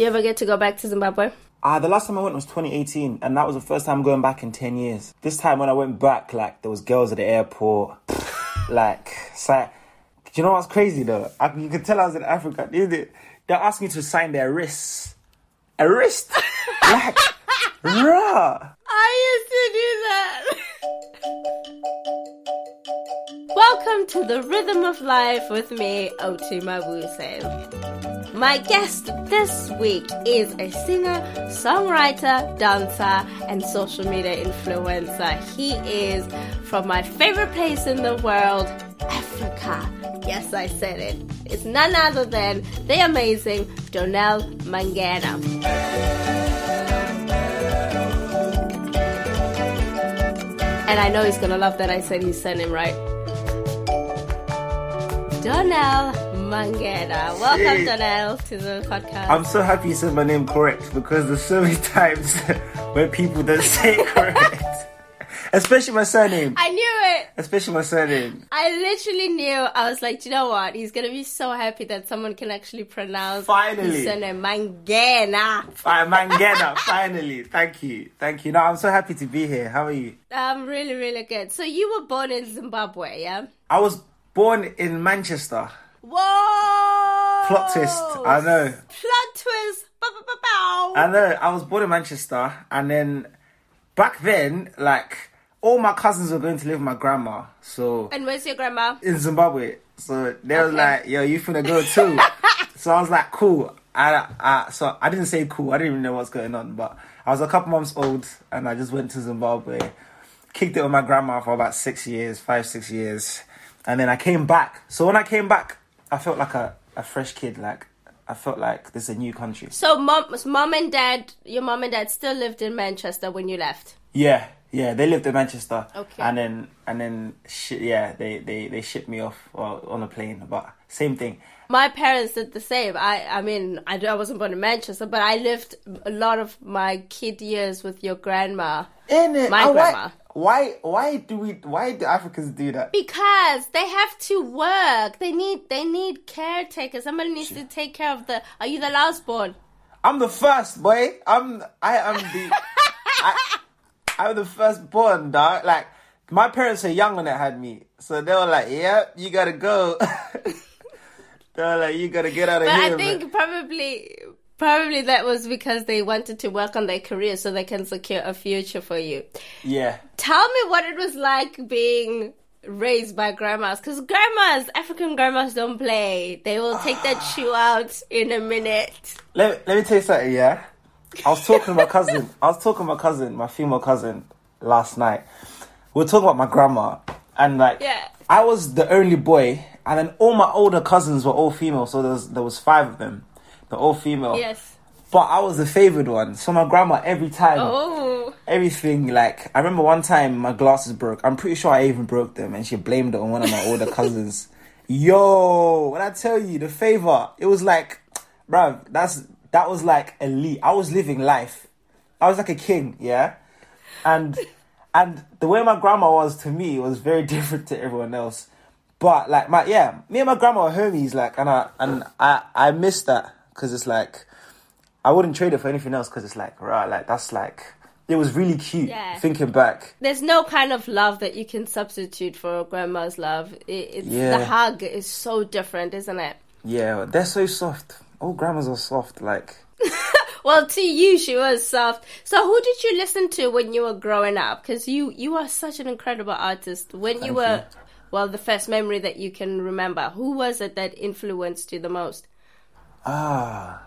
Do you ever get to go back to Zimbabwe? Ah, the last time I went was 2018, and that was the first time going back in 10 years. This time when I went back, like, there was girls at the airport. like, so, do you know what's crazy though? I, you can tell I was in Africa. They, they, they're asking me to sign their wrists. A wrist? like, raw. I used to do that. Welcome to the Rhythm of Life with me, Oti Mabuse. My guest this week is a singer, songwriter, dancer, and social media influencer. He is from my favorite place in the world, Africa. Yes, I said it. It's none other than the amazing Donel Mangena. And I know he's gonna love that I said his surname right. Donel Mangena. Welcome, to the podcast. I'm so happy you said my name correct because there's so many times when people don't say it correct. Especially my surname. I knew it. Especially my surname. I literally knew. I was like, "Do you know what? He's gonna be so happy that someone can actually pronounce Finally. his surname Mangena. Alright, Mangena, finally. Thank you. Thank you. No, I'm so happy to be here. How are you? I'm really, really good. So you were born in Zimbabwe, yeah? I was born in Manchester. Whoa! Plot twist. I know. Plot twist. Bow. I know. I was born in Manchester, and then back then, like all my cousins were going to live with my grandma. So and where's your grandma? in Zimbabwe. So they was Okay. like, "Yo, you finna go too?" so I was like, "Cool." I, I so I didn't say cool. I didn't even know what's going on, but I was a couple months old, and I just went to Zimbabwe, kicked it with my grandma for about six years, five six years, and then I came back. So when I came back, I felt like a, a fresh kid. Like I felt like this is a new country. So mom, mom and dad, your mom and dad still lived in Manchester when you left. Yeah, yeah, they lived in Manchester. Okay. And then and then sh- yeah, they, they they shipped me off well, on a plane, but same thing. My parents did the same. I, I mean, I, I wasn't born in Manchester, but I lived a lot of my kid years with your grandma. In it, uh, My and grandma. Why why do we why do Africans do that? Because they have to work. They need they need caretakers. Somebody needs to take care of the. Are you the last born? I'm the first boy. I'm I am the I, I'm the first born dog. Like my parents are young when they had me, so they were like, "Yep, you gotta go." they were like, "You gotta get out of But here." I think man." probably probably that was because they wanted to work on their career so they can secure a future for you. Yeah. Tell me what it was like being raised by grandmas because grandmas african grandmas don't play they will take that shoe out in a minute Let, let me tell you something, yeah? I was talking to my cousin. I was talking to my cousin, my female cousin, last night. We were talking about my grandma. And like Yeah. I was the only boy and then all my older cousins were all female, so there was there was five of them. They're all female. yes But I was the favoured one. So my grandma every time oh everything like I remember one time my glasses broke. I'm pretty sure I even broke them and she blamed it on one of my older cousins. Yo, when I tell you the favor, it was like bruv, that's that was like elite. I was living life. I was like a king, yeah? And and the way my grandma was to me was very different to everyone else. But like my yeah, me and my grandma are homies like and I and I I miss that cuz it's like I wouldn't trade it for anything else because it's like, right, like that's like, it was really cute. Yeah. Thinking back, there's no kind of love that you can substitute for grandma's love it, it's Yeah. the hug is so different isn't it yeah, they're so soft. All grandmas are soft. Like, well to you she was soft so who did you listen to when you were growing up because you you are such an incredible artist when you were you. well the first memory that you can remember who was it that influenced you the most ah,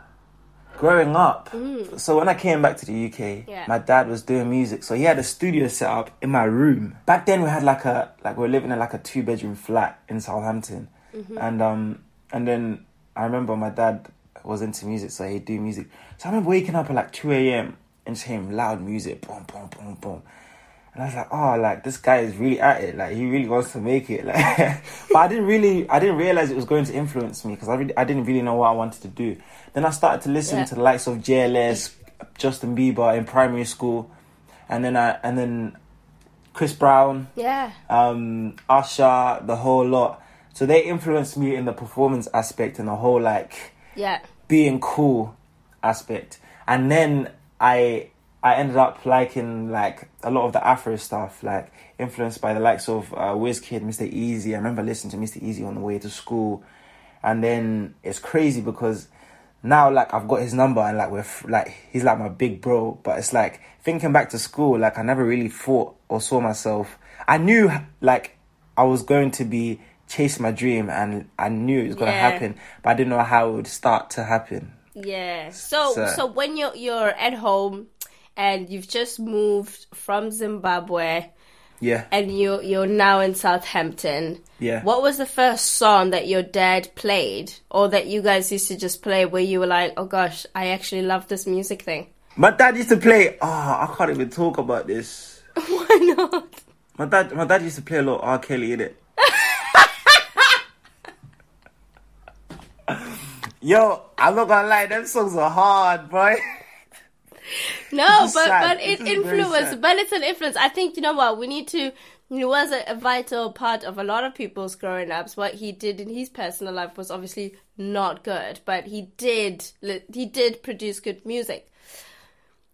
growing up. So when I came back to the UK, Mm. Yeah. my dad was doing music, so he had a studio set up in my room. Back then, we had like a like we were living in like a two bedroom flat in Southampton, Mm-hmm. and um and then I remember my dad was into music, so he'd do music. So I remember waking up at like two a.m. and just hearing loud music, boom, boom, boom, boom. And I was like, oh, like this guy is really at it. Like he really wants to make it. Like, but I didn't really, I didn't realize it was going to influence me because I really, I didn't really know what I wanted to do. Then I started to listen Yeah. to the likes of JLS, Justin Bieber in primary school, and then I, and then Chris Brown, Yeah. um, Usher, the whole lot. So they influenced me in the performance aspect and the whole like Yeah. being cool aspect. And then I I ended up liking like a lot of the Afro stuff, like influenced by the likes of uh, Wizkid, Mr Eazi. I remember listening to Mr Eazi on the way to school, and then it's crazy because now like I've got his number and like we're f- like he's like my big bro. But it's like thinking back to school, like I never really thought or saw myself. I knew like I was going to be chasing my dream and I knew it was going to Yeah. happen, but I didn't know how it would start to happen. Yeah. So So- so when you're you're at home and you've just moved from Zimbabwe Yeah. and you you're now in Southampton. Yeah. What was the first song that your dad played or that you guys used to just play where you were like, "Oh gosh, I actually love this music thing." My dad used to play. Oh, I can't even talk about this. Why not? My dad, my dad used to play a lot of R. Kelly in it. Yo, I'm not gonna lie, them songs are hard, boy. No, but sad. but it influenced. But it's an influence. I think you know what we need to. It was a, a vital part of a lot of people's growing ups. What he did in his personal life was obviously not good, but he did he did produce good music.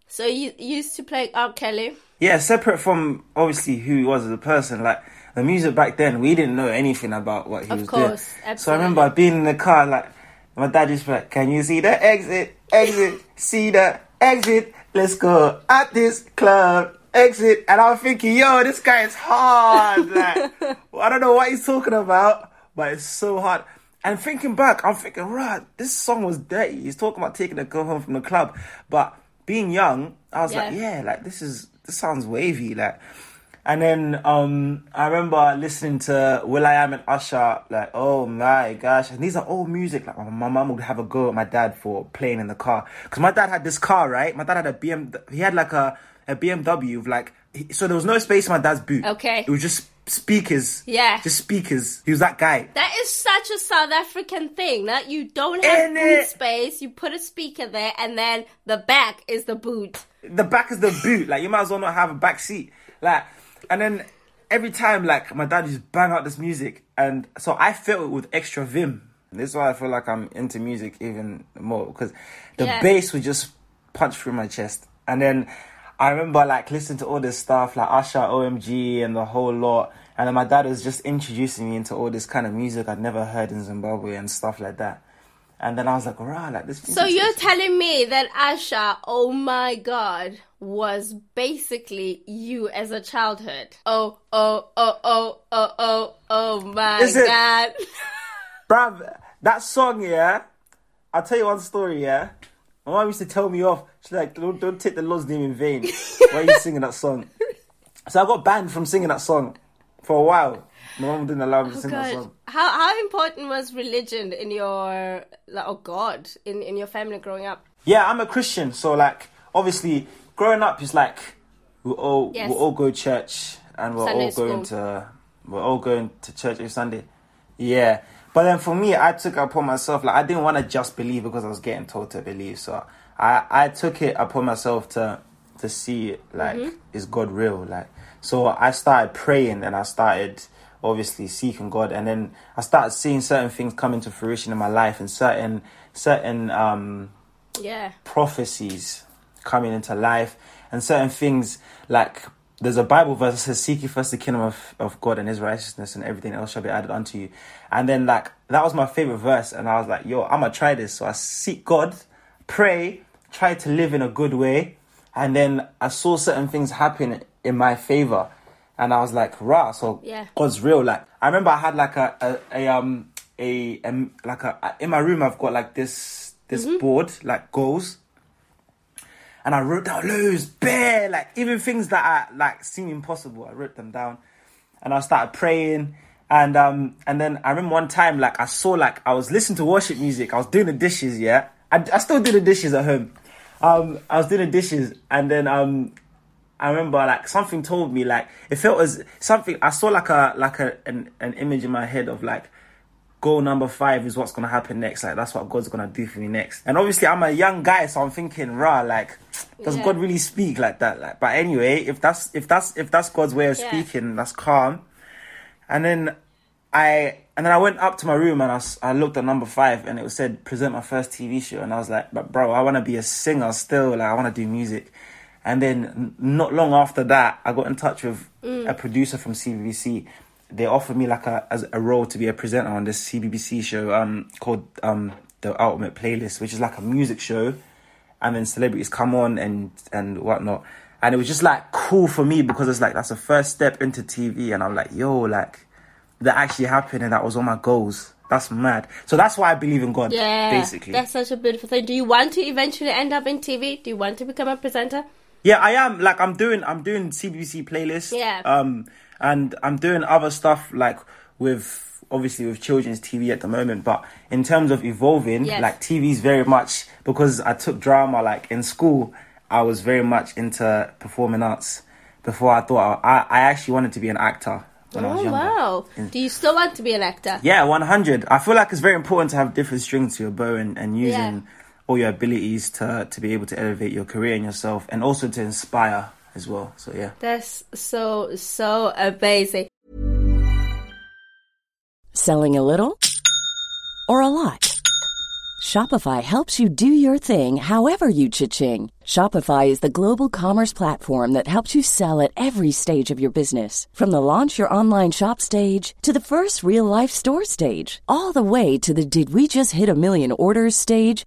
So you you used to play R. Kelly. Yeah, separate from obviously who he was as a person, like the music back then, we didn't know anything about what he Of was course, doing. So I remember being in the car, like my dad used to be like, "Can you see the exit? Exit, see the exit. Let's go at this club." Exit, and I'm thinking, yo, this guy is hard. Like, I don't know what he's talking about, but it's so hard. And thinking back, I'm thinking, right, this song was dirty. He's talking about taking a girl home from the club, but being young, I was like, Yeah. yeah, like this is this sounds wavy, like. And then um I remember listening to will.i.am and Usher, like, oh my gosh, and these are all music. Like my mum would have a go at my dad for playing in the car, because my dad had this car, right? My dad had a BM, he had like a a BMW, with like, he- so there was no space in my dad's boot. Okay. it was just speakers. Yeah. just speakers. He was that guy. That is such a South African thing that you don't have boot space. You put a speaker there, and then the back is the boot. the back is the boot. Like you might as well not have a back seat. Like, and then every time, like my dad to bang out this music, and so I felt it with extra vim. This is why I feel like I'm into music even more because the Yeah. bass would just punch through my chest. And then I remember like listening to all this stuff like Usher, OMG, and the whole lot. And then my dad was just introducing me into all this kind of music I'd never heard in Zimbabwe and stuff like that. And then I was like, right, like this. So you're telling me that Usher, oh my god, was basically you as a childhood. Oh, oh, oh, oh, oh, oh, oh my Is it? god. Bruv, that song, yeah. I'll tell you one story, yeah. My mom used to tell me off. She's like, don't, don't take the Lord's name in vain. Why are you singing that song? So I got banned from singing that song for a while. My mom didn't allow me to Oh sing that song. How how important was religion in your like, oh god, in, in your family growing up? Yeah, I'm a Christian, so like, obviously, growing up is like, we all Yes. we all go to church and we're Sunday all going school. to we're all going to church every Sunday. Yeah, but then for me, I took it upon myself. Like, I didn't want to just believe because I was getting told to believe. So I I took it upon myself to to see like Mm-hmm. is God real? Like, so I started praying and I started obviously seeking God, and then I started seeing certain things come into fruition in my life and certain certain um Yeah. prophecies coming into life and certain things like there's a Bible verse that says, Seek ye first the kingdom of, of God and his righteousness and everything else shall be added unto you. And then like that was my favorite verse and I was like, yo, I'm gonna try this. So I seek God, pray, try to live in a good way, and then I saw certain things happen in my favor. And I was like, rah, so Yeah. God's real. Like I remember I had like a, a, a um a, um like a in my room I've got like this this board like goals and I wrote down loads, bare, like even things that I like seem impossible. I wrote them down, and I started praying, And um and then I remember one time like I saw like I was listening to worship music. I was doing the dishes. Yeah, I, I still do the dishes at home. Um, I was doing the dishes, and then um, I remember like something told me like it felt as something. I saw like a like a an, an image in my head of like goal number five is what's gonna happen next. Like that's what God's gonna do for me next. And obviously I'm a young guy, so I'm thinking, rah, like does Yeah. God really speak like that? Like, but anyway, if that's if that's if that's God's way of Yeah. speaking, that's calm. And then I and then I went up to my room and I, I looked at number five and it was said present my first TV show and I was like, but bro, I want to be a singer still. Like I want to do music. And then not long after that, I got in touch with a producer from CBBC. They offered me like a as a role to be a presenter on this CBBC show um called um the Ultimate Playlist, which is like a music show and then celebrities come on and and whatnot. And it was just like cool for me because it's like that's the first step into TV, and I'm like, yo, like that actually happened, and that was all my goals. That's mad. So that's why I believe in God. Yeah, basically. that's such a beautiful thing. Do you want to eventually end up in TV? Do you want to become a presenter? Yeah, I am. Like I'm doing I'm doing CBBC playlists. Yeah. Um and I'm doing other stuff like with obviously with children's TV at the moment, but in terms of evolving, Yes. like TV's very much because I took drama like in school, I was very much into performing arts before I thought I, I actually wanted to be an actor when I was younger. Oh younger. wow! Do you still want to be an actor? Yeah, 100. I feel like it's very important to have different strings to your bow and, and using Yeah. All your abilities to, to be able to elevate your career and yourself and also to inspire as well. So, yeah. That's so so amazing. Selling a little or a lot? Shopify helps you do your thing however you cha-ching. Shopify is the global commerce platform that helps you sell at every stage of your business. From the launch your online shop stage to the first real life store stage, all the way to the did we just hit a million orders stage.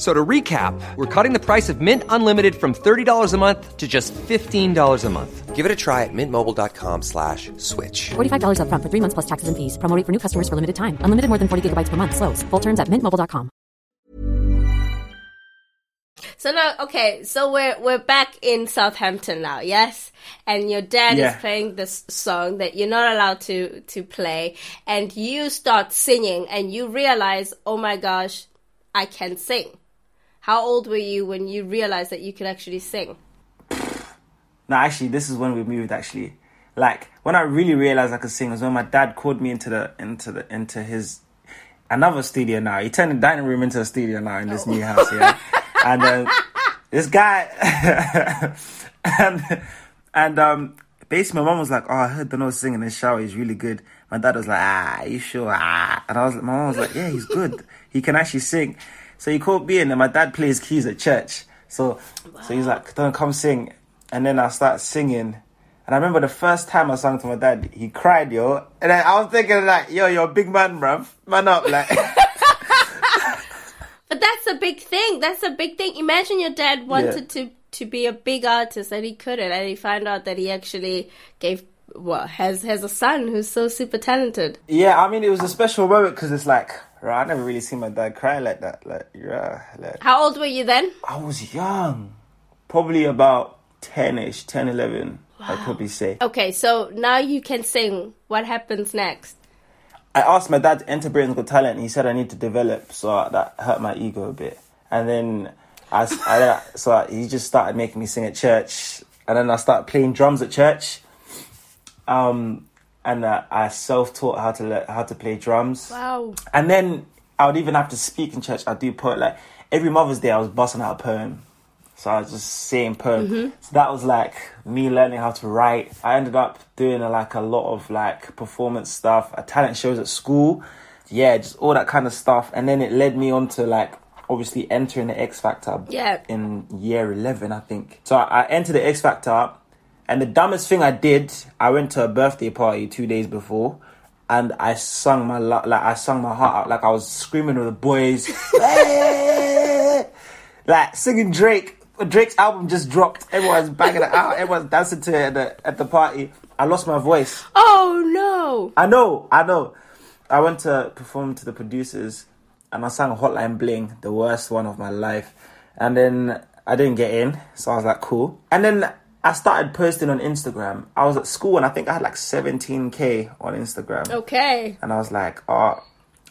F- So to recap, we're cutting the price of Mint Unlimited from $30 a month to just $15 a month. Give it a try at mintmobile.com slash switch. $45 upfront for three months plus taxes and fees. Promo for new customers for limited time. Unlimited more than 40 gigabytes per month. Slows. Full terms at mintmobile.com. So now, okay, so we're we're back in Southampton now, yes, and your dad Yeah. is playing this song that you're not allowed to to play, and you start singing, and you realize, oh my gosh, I can sing. How old were you when you realized that you could actually sing? No, actually, this is when we moved. Actually, like when I really realized I could sing was when my dad called me into the into the into his another studio. Now he turned the dining room into a studio now in this new house. Yeah, and uh, this guy and and um basically my mom was like, "Oh, I heard the nose singing in the shower. He's really good." My dad was like, "Ah, you sure?" Ah, and I was, like, my mom was like, "Yeah, he's good. He can actually sing." So he called me in, and my dad plays keys at church. So so he's like, "Don't come sing." And then I start singing. And I remember the first time I sang to my dad, he cried, yo. And I was thinking like, yo, you're a big man, bruv. Man up, like. But that's a big thing. That's a big thing. Imagine your dad wanted to to be a big artist and he couldn't, and he found out that he actually gave well has has a son who's so super talented. yeah, I mean, it was a special moment because it's like, right, I never really seen my dad cry like that. Like, yeah, like. How old were you then? I was young. Probably about 10-ish, 10, 11, I'd probably say. Okay, so now you can sing. What happens next? I asked my dad to enter Britain's Got Talent, he said I need to develop, so that hurt my ego a bit. And then I, I- so he just started making me sing at church, and then I started playing drums at church. Um, and uh, I self-taught how to le- how to play drums. Wow. And then I would even have to speak in church. I do poet like every Mother's Day. I was busting out a poem, so I was just saying poem. So that was like me learning how to write. I ended up doing uh, like a lot of like performance stuff, uh, talent shows at school. Yeah, just all that kind of stuff. And then it led me on to like obviously entering the X Factor. Yeah. In year eleven, I think. So I entered the X Factor, and the dumbest thing I did, I went to a birthday party two days before. And I sung my like I sung my heart out like I was screaming with the boys, like singing Drake. Drake's album just dropped. Everyone's banging it out. Everyone's dancing to it at the, at the party. I lost my voice. Oh no! I know, I know. I went to perform to the producers and I sang Hotline Bling, the worst one of my life. And then I didn't get in, so I was like, cool. And then I started posting on Instagram. I was at school and I think I had like 17k on Instagram. Okay. And I was like, oh,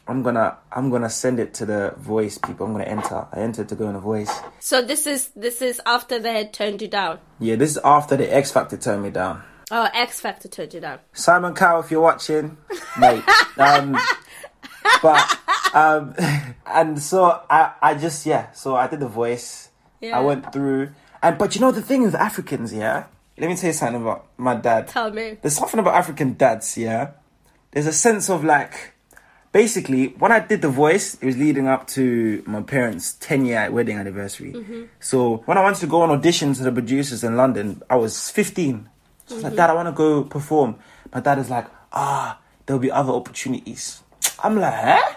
I'm gonna I'm gonna send it to the voice people. I'm gonna enter. I entered to go in the voice. So this is this is after they had turned you down. Yeah, this is after the X Factor turned me down. Oh, X Factor turned you down. Simon Cowell, if you're watching, mate. Um, but um, and so I, I just yeah. So I did the voice. Yeah. I went through, and but you know the thing with Africans, yeah. Let me tell you something about my dad. Tell me. There's something about African dads, yeah. There's a sense of like, basically, when I did the voice, it was leading up to my parents' 10 year wedding anniversary. So when I wanted to go on audition to the producers in London, I was 15. So I was like, Dad, I want to go perform. My dad is like, ah, there'll be other opportunities. I'm like, huh?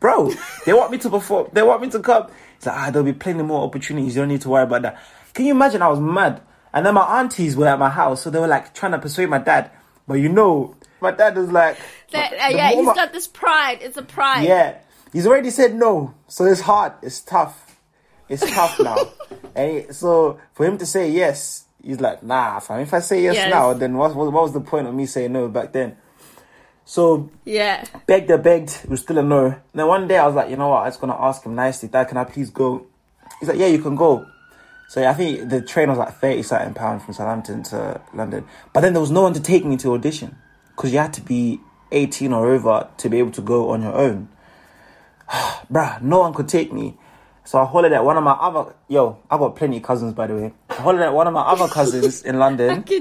Bro, they want me to perform. They want me to come. He's like, ah, there'll be plenty more opportunities. You don't need to worry about that. Can you imagine? I was mad. And then my aunties were at my house, so they were like trying to persuade my dad. But you know, my dad is like, That, uh, yeah, he's my- got this pride. It's a pride. yeah, he's already said no, so it's hard. It's tough. It's tough now. And he- so for him to say yes, he's like, nah. Fam. If I say yes, Yes. now, then what, what, what was the point of me saying no back then? So Yeah. begged and begged, it was still a no. And then one day I was like, you know what, I was gonna ask him nicely, Dad, can I please go? He's like, yeah, you can go. So yeah, I think the train was like thirty something pounds from Southampton to London. But then there was no one to take me to audition because you had to be eighteen or over to be able to go on your own. Bruh, no one could take me. So I hollered at one of my other yo, I got plenty of cousins by the way. I hollered at one of my other cousins in London.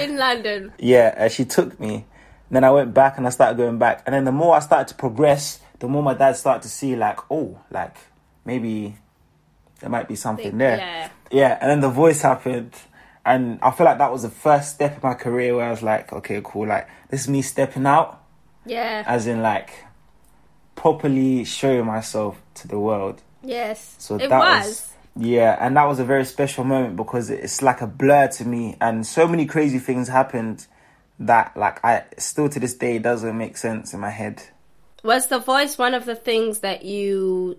In London. Yeah, uh, she took me. Then I went back and I started going back. And then the more I started to progress, the more my dad started to see like, oh, like maybe there might be something there. yeah. Yeah, and then the voice happened. And I feel like that was the first step in my career where I was like, okay, cool. Like, this is me stepping out, Yeah. as in like properly showing myself to the world. yes. So it that was. was. yeah, and that was a very special moment because it's like a blur to me, and so many crazy things happened that like I still to this day doesn't make sense in my head. Was the voice one of the things that you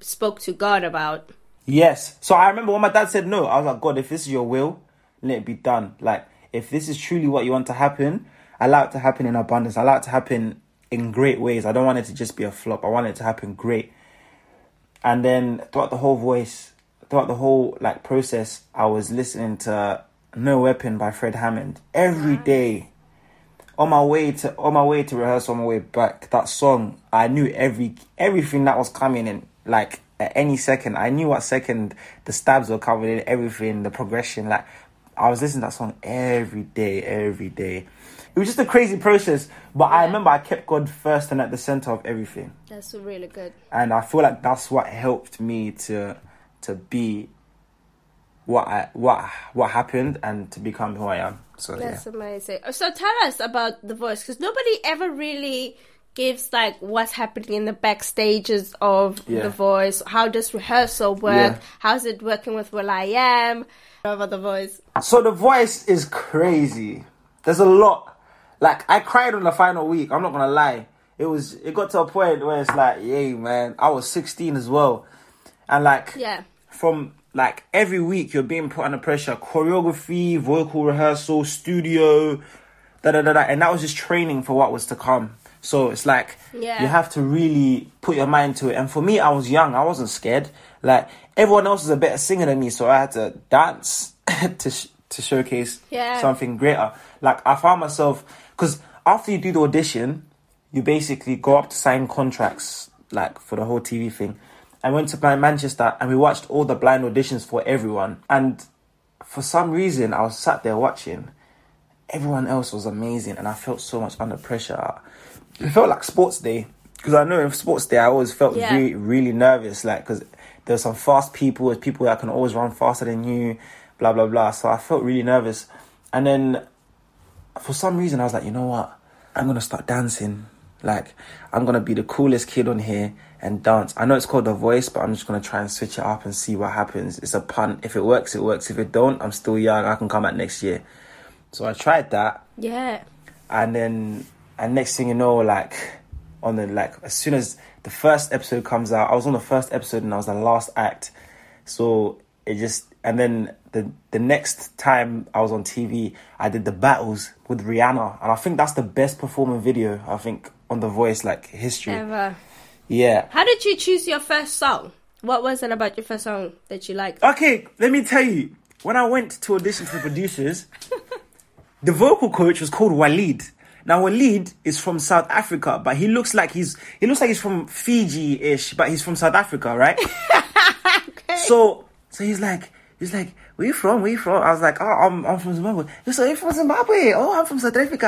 spoke to God about? Yes. So I remember when my dad said no, I was like, God, if this is your will, let it be done. Like, if this is truly what you want to happen, allow it to happen in abundance. Allow it to happen in great ways. I don't want it to just be a flop. I want it to happen great. And then throughout the whole voice, throughout the whole like process, I was listening to No Weapon by Fred Hammond every day. On my way to on my way to rehearsal, on my way back, that song, I knew every everything that was coming in. Like at any second, I knew what second the stabs were coming in, everything, the progression. Like I was listening to that song every day, every day. It was just a crazy process, but I remember I kept God first and at the center of everything That's really good. and I feel like that's what helped me to to be what I what what happened and to become who I am. So That's yeah, amazing. So tell us about the voice because nobody ever really gives like what's happening in the backstages of Yeah. the voice. How does rehearsal work? Yeah. How's it working with Will I Am? About the voice. so the voice is crazy. There's a lot. Like I cried on the final week. I'm not gonna lie. It was it got to a point where it's like, yay, man. I was 16 as well, and like Yeah. from like every week you're being put under pressure choreography vocal rehearsal studio da da da da and that was just training for what was to come so it's like Yeah. you have to really put your mind to it and for me i was young i wasn't scared like everyone else is a better singer than me so i had to dance to sh- to showcase Yeah. something greater like i found myself because after you do the audition you basically go up to sign contracts like for the whole tv thing I went to Man- Manchester and we watched all the blind auditions for everyone. And for some reason, I was sat there watching. Everyone else was amazing, and I felt so much under pressure. It felt like sports day. because I know in sports day I always felt Yeah. really really nervous, like because there's some fast people, there's people that can always run faster than you, blah blah blah. So I felt really nervous, and then for some reason I was like, you know what, I'm gonna start dancing. Like I'm gonna be the coolest kid on here and dance. I know it's called The Voice, but I'm just gonna try and switch it up and see what happens. It's a punt. If it works, it works. If it don't, I'm still young. I can come back next year. So I tried that, Yeah. and then and next thing you know, like on the like as soon as the first episode comes out, I was on the first episode and I was the last act. So it just and then the the next time I was on TV, I did the battles with Rihanna, and I think that's the best performing video I think on The Voice like history. Ever. Yeah. How did you choose your first song? What was it about your first song that you liked? Okay, let me tell you. When I went to audition for the producers, the vocal coach was called Walid. Now Walid is from South Africa, but he looks like he's he looks like he's from Fiji-ish, but he's from South Africa, right? So so he's like he's like, Where you from? Where you from? I was like, Oh, I'm I'm from Zimbabwe. He's like, You're from Zimbabwe? Oh, I'm from South Africa.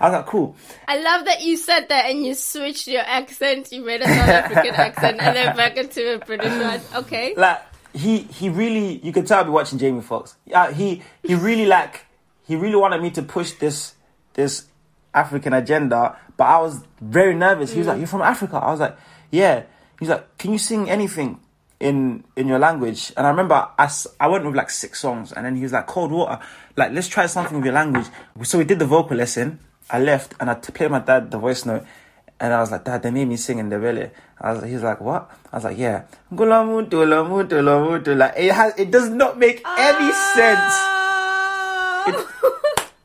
I was like, Cool. I love that you said that and you switched your accent. You made a South African accent and then back into a British one. Okay. like he he really you could tell I've been watching Jamie Foxx. Yeah, he he really like he really wanted me to push this this African agenda, but I was very nervous. He was like, mm. "You're from Africa." I was like, "Yeah." He's like, "Can you sing anything in in your language?" And I remember I, I went with like six songs, and then he was like, "Cold water." Like, let's try something with your language. So we did the vocal lesson. I left and I t- played my dad the voice note. And I was like, Dad, they made me sing in Ndebele. I was, he was like, what? I was like, yeah. It has, it does not make any ah. sense.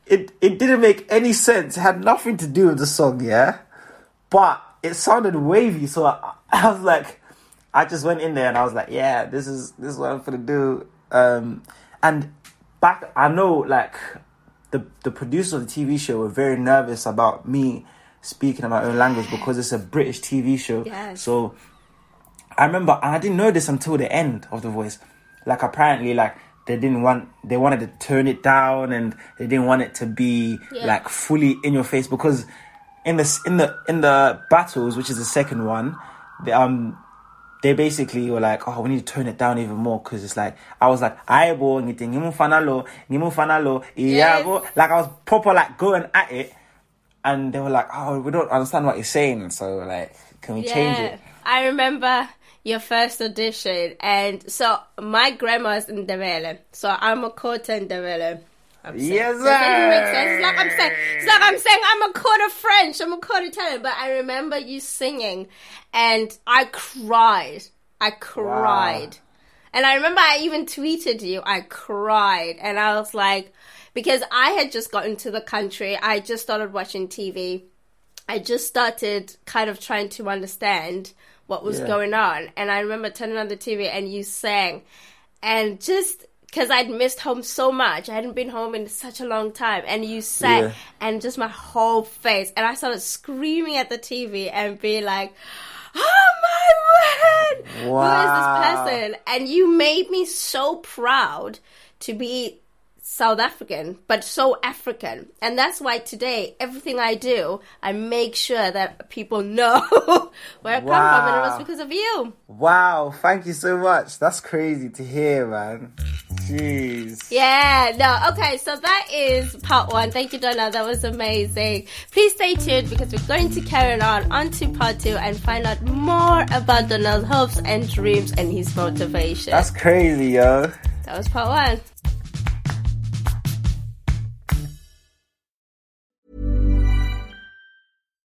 It, it didn't make any sense. It had nothing to do with the song, yeah? But it sounded wavy. So I, I was like, I just went in there and I was like, yeah, this is, this is what I'm gonna do. Um, and back, I know like the, the producer of the TV show were very nervous about me speaking in my own language because it's a British TV show. Yes. So I remember, and I didn't know this until the end of the voice. Like apparently, like they didn't want, they wanted to turn it down, and they didn't want it to be Yeah. like fully in your face because in the in the in the battles, which is the second one, they, um, they basically were like, oh, we need to turn it down even more because it's like I was like, aibo, fanalo, fanalo, iyabo. Like I was proper like going at it, and they were like, oh, we don't understand what you're saying, so like, can we change it? I remember your first audition, and so my grandma's in Ndebele, so I'm a quarter in Ndebele. I'm saying- Yes, Does that make sir. sense? It's like I'm saying, it's like I'm saying I'm a quarter French, I'm a quarter Italian, but I remember you singing, and I cried. I cried. And I remember I even tweeted you, I cried. And I was like, because I had just gotten to the country, I just started watching TV. I just started kind of trying to understand what was Yeah. going on. And I remember turning on the TV and you sang. And just because I'd missed home so much, I hadn't been home in such a long time. And you sang, Yeah. and just my whole face. And I started screaming at the TV and being like, Oh my word! Who Wow. is this person? And you made me so proud to be South African, but so African. And that's why today, everything I do, I make sure that people know where I come from, and it was because of you. Wow, thank you so much. That's crazy to hear, man. Jeez. Yeah, no, okay, so that is part one. Thank you, Donna. That was amazing. Please stay tuned because we're going to carry on on to part two and find out more about Donald's hopes and dreams and his motivation. That's crazy, yo. that was part one.